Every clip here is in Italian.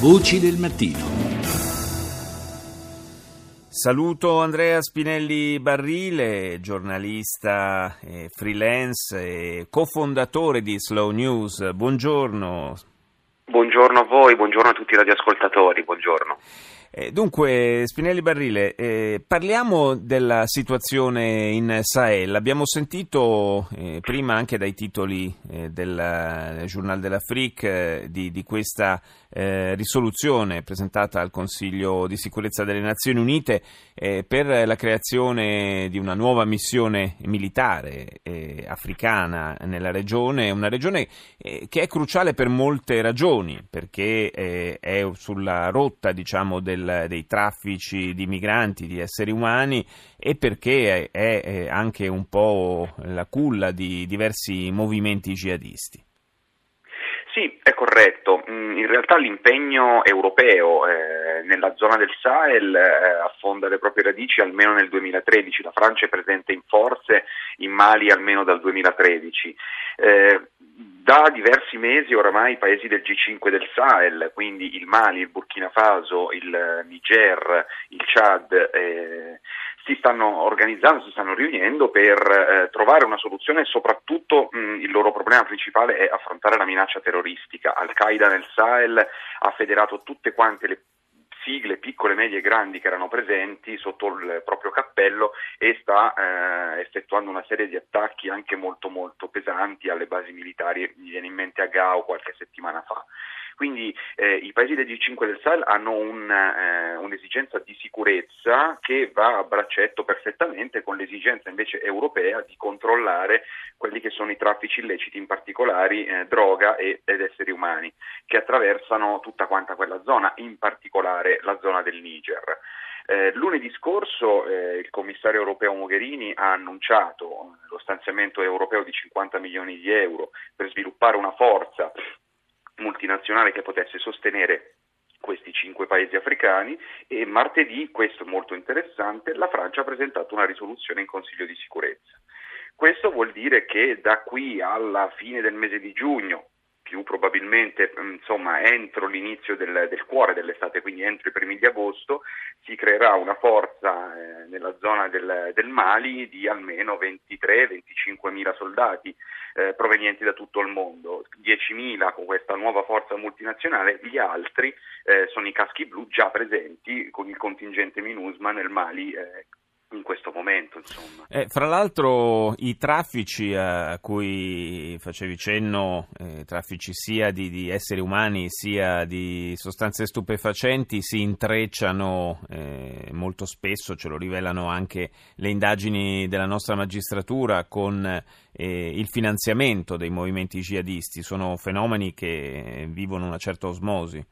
Voci del mattino. Saluto Andrea Spinelli Barrile, giornalista eh, freelance e cofondatore di Slow News. Buongiorno. Buongiorno a voi, buongiorno a tutti i radioascoltatori, buongiorno. Eh, dunque, Spinelli Barrile, eh, parliamo della situazione in Sahel. Abbiamo sentito eh, prima anche dai titoli eh, del Journal dell'Afrique eh, di, di, questa eh, risoluzione presentata al Consiglio di sicurezza delle Nazioni Unite per la creazione di una nuova missione militare africana nella regione, una regione che è cruciale per molte ragioni, perché è sulla rotta diciamo, del del, dei traffici di migranti, di esseri umani e perché è, è anche un po' la culla di diversi movimenti jihadisti. Sì, è corretto. Mm, in realtà l'impegno europeo eh, nella zona del Sahel eh, affonda le proprie radici almeno nel 2013. La Francia è presente in forze in Mali almeno dal 2013. Eh, da diversi mesi oramai i paesi del G5 del Sahel, quindi il Mali, il Burkina Faso, il Niger, il Chad, eh, si stanno organizzando, si stanno riunendo per eh, trovare una soluzione e soprattutto mh, il loro problema principale è affrontare la minaccia terroristica. Al-Qaeda nel Sahel ha federato tutte quante le sigle piccole, medie e grandi che erano presenti sotto il proprio cappello e sta eh, effettuando una serie di attacchi anche molto molto pesanti alle basi militari, mi viene in mente a Gao qualche settimana fa. Quindi eh, i paesi del G5 del Sahel hanno un, eh, un'esigenza di sicurezza che va a braccetto perfettamente con l'esigenza invece europea di controllare quelli che sono i traffici illeciti, in particolare eh, droga e, ed esseri umani, che attraversano tutta quanta quella zona, in particolare la zona del Niger. Eh, lunedì scorso eh, il commissario europeo Mogherini ha annunciato lo stanziamento europeo di 50 milioni di euro per sviluppare una forza multinazionale che potesse sostenere questi cinque paesi africani e martedì, questo molto interessante, la Francia ha presentato una risoluzione in Consiglio di sicurezza. Questo vuol dire che da qui alla fine del mese di giugno, più probabilmente insomma, entro l'inizio del, del, cuore dell'estate, quindi entro i primi di agosto, si creerà una forza eh, nella zona del, del, Mali di almeno 23-25 mila soldati eh, provenienti da tutto il mondo, 10.000 con questa nuova forza multinazionale, gli altri eh, sono i caschi blu già presenti con il contingente MINUSMA nel Mali eh, in questo momento. Eh, fra l'altro i traffici a cui facevi cenno, eh, traffici sia di, di, esseri umani sia di sostanze stupefacenti, si intrecciano eh, molto spesso, ce lo rivelano anche le indagini della nostra magistratura, con eh, il finanziamento dei movimenti jihadisti. Sono fenomeni che vivono una certa osmosi.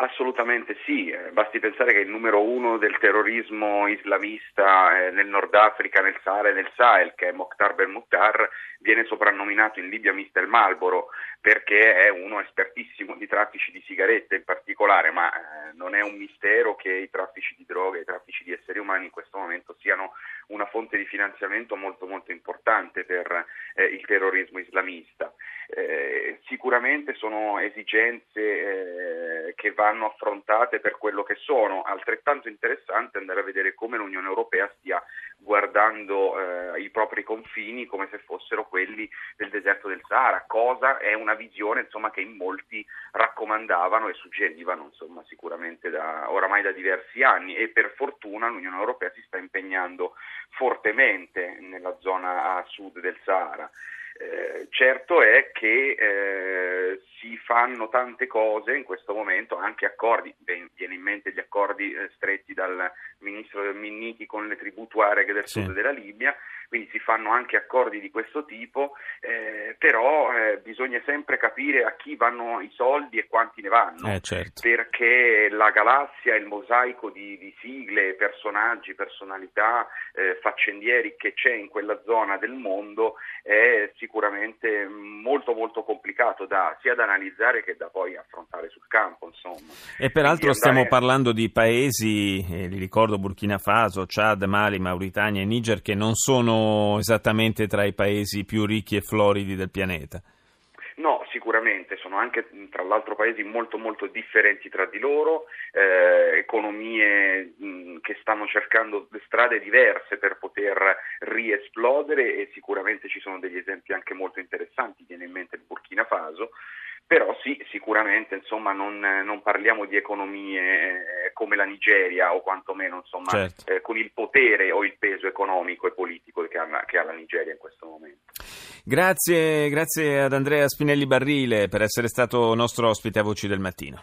Assolutamente sì, eh, basti pensare che il numero uno del terrorismo islamista eh, nel Nord Africa, nel Sahara e nel Sahel, che è Mokhtar Ben-Mukhtar, viene soprannominato in Libia Mister Marlboro perché è uno espertissimo di traffici di sigarette in particolare, ma eh, non è un mistero che i traffici di droga e i traffici di esseri umani in questo momento siano una fonte di finanziamento molto molto importante per eh, il terrorismo islamista. Eh, sicuramente sono esigenze eh, che vanno affrontate per quello che sono, altrettanto interessante andare a vedere come l'Unione Europea stia guardando eh, i propri confini come se fossero quelli del deserto del Sahara, cosa? È una visione insomma, che in molti raccomandavano e suggerivano insomma, sicuramente da, oramai da diversi anni. E per fortuna l'Unione Europea si sta impegnando fortemente nella zona a sud del Sahara. Eh, certo è che eh, si fanno tante cose in questo momento, anche accordi, ben, viene in mente gli accordi eh, stretti dal ministro Minniti con le tribù tuareg del sì. sud della Libia, quindi si fanno anche accordi di questo tipo, eh, però eh, bisogna sempre capire a chi vanno i soldi e quanti ne vanno, certo. perché la galassia, il mosaico di, di sigle, personaggi, personalità, faccendieri che c'è in quella zona del mondo è sicuramente molto molto complicato da, sia da analizzare che da poi affrontare sul campo. Insomma. E peraltro andare... stiamo parlando di paesi, eh, li ricordo Burkina Faso, Chad, Mali, Mauritania e Niger, che non sono esattamente tra i paesi più ricchi e floridi del pianeta. No, sicuramente, sono anche tra l'altro paesi molto molto differenti tra di loro, eh, economie mh, che stanno cercando strade diverse per poter riesplodere e sicuramente ci sono degli esempi anche molto interessanti, viene in mente il Burkina Faso, però sì, sicuramente insomma, non, non, parliamo di economie eh, come la Nigeria o quantomeno insomma, certo. eh, con il potere o il peso economico e politico che ha, che ha, la Nigeria in questo momento. Grazie, grazie ad Andrea Spinelli Barrile per essere stato nostro ospite a Voci del Mattino.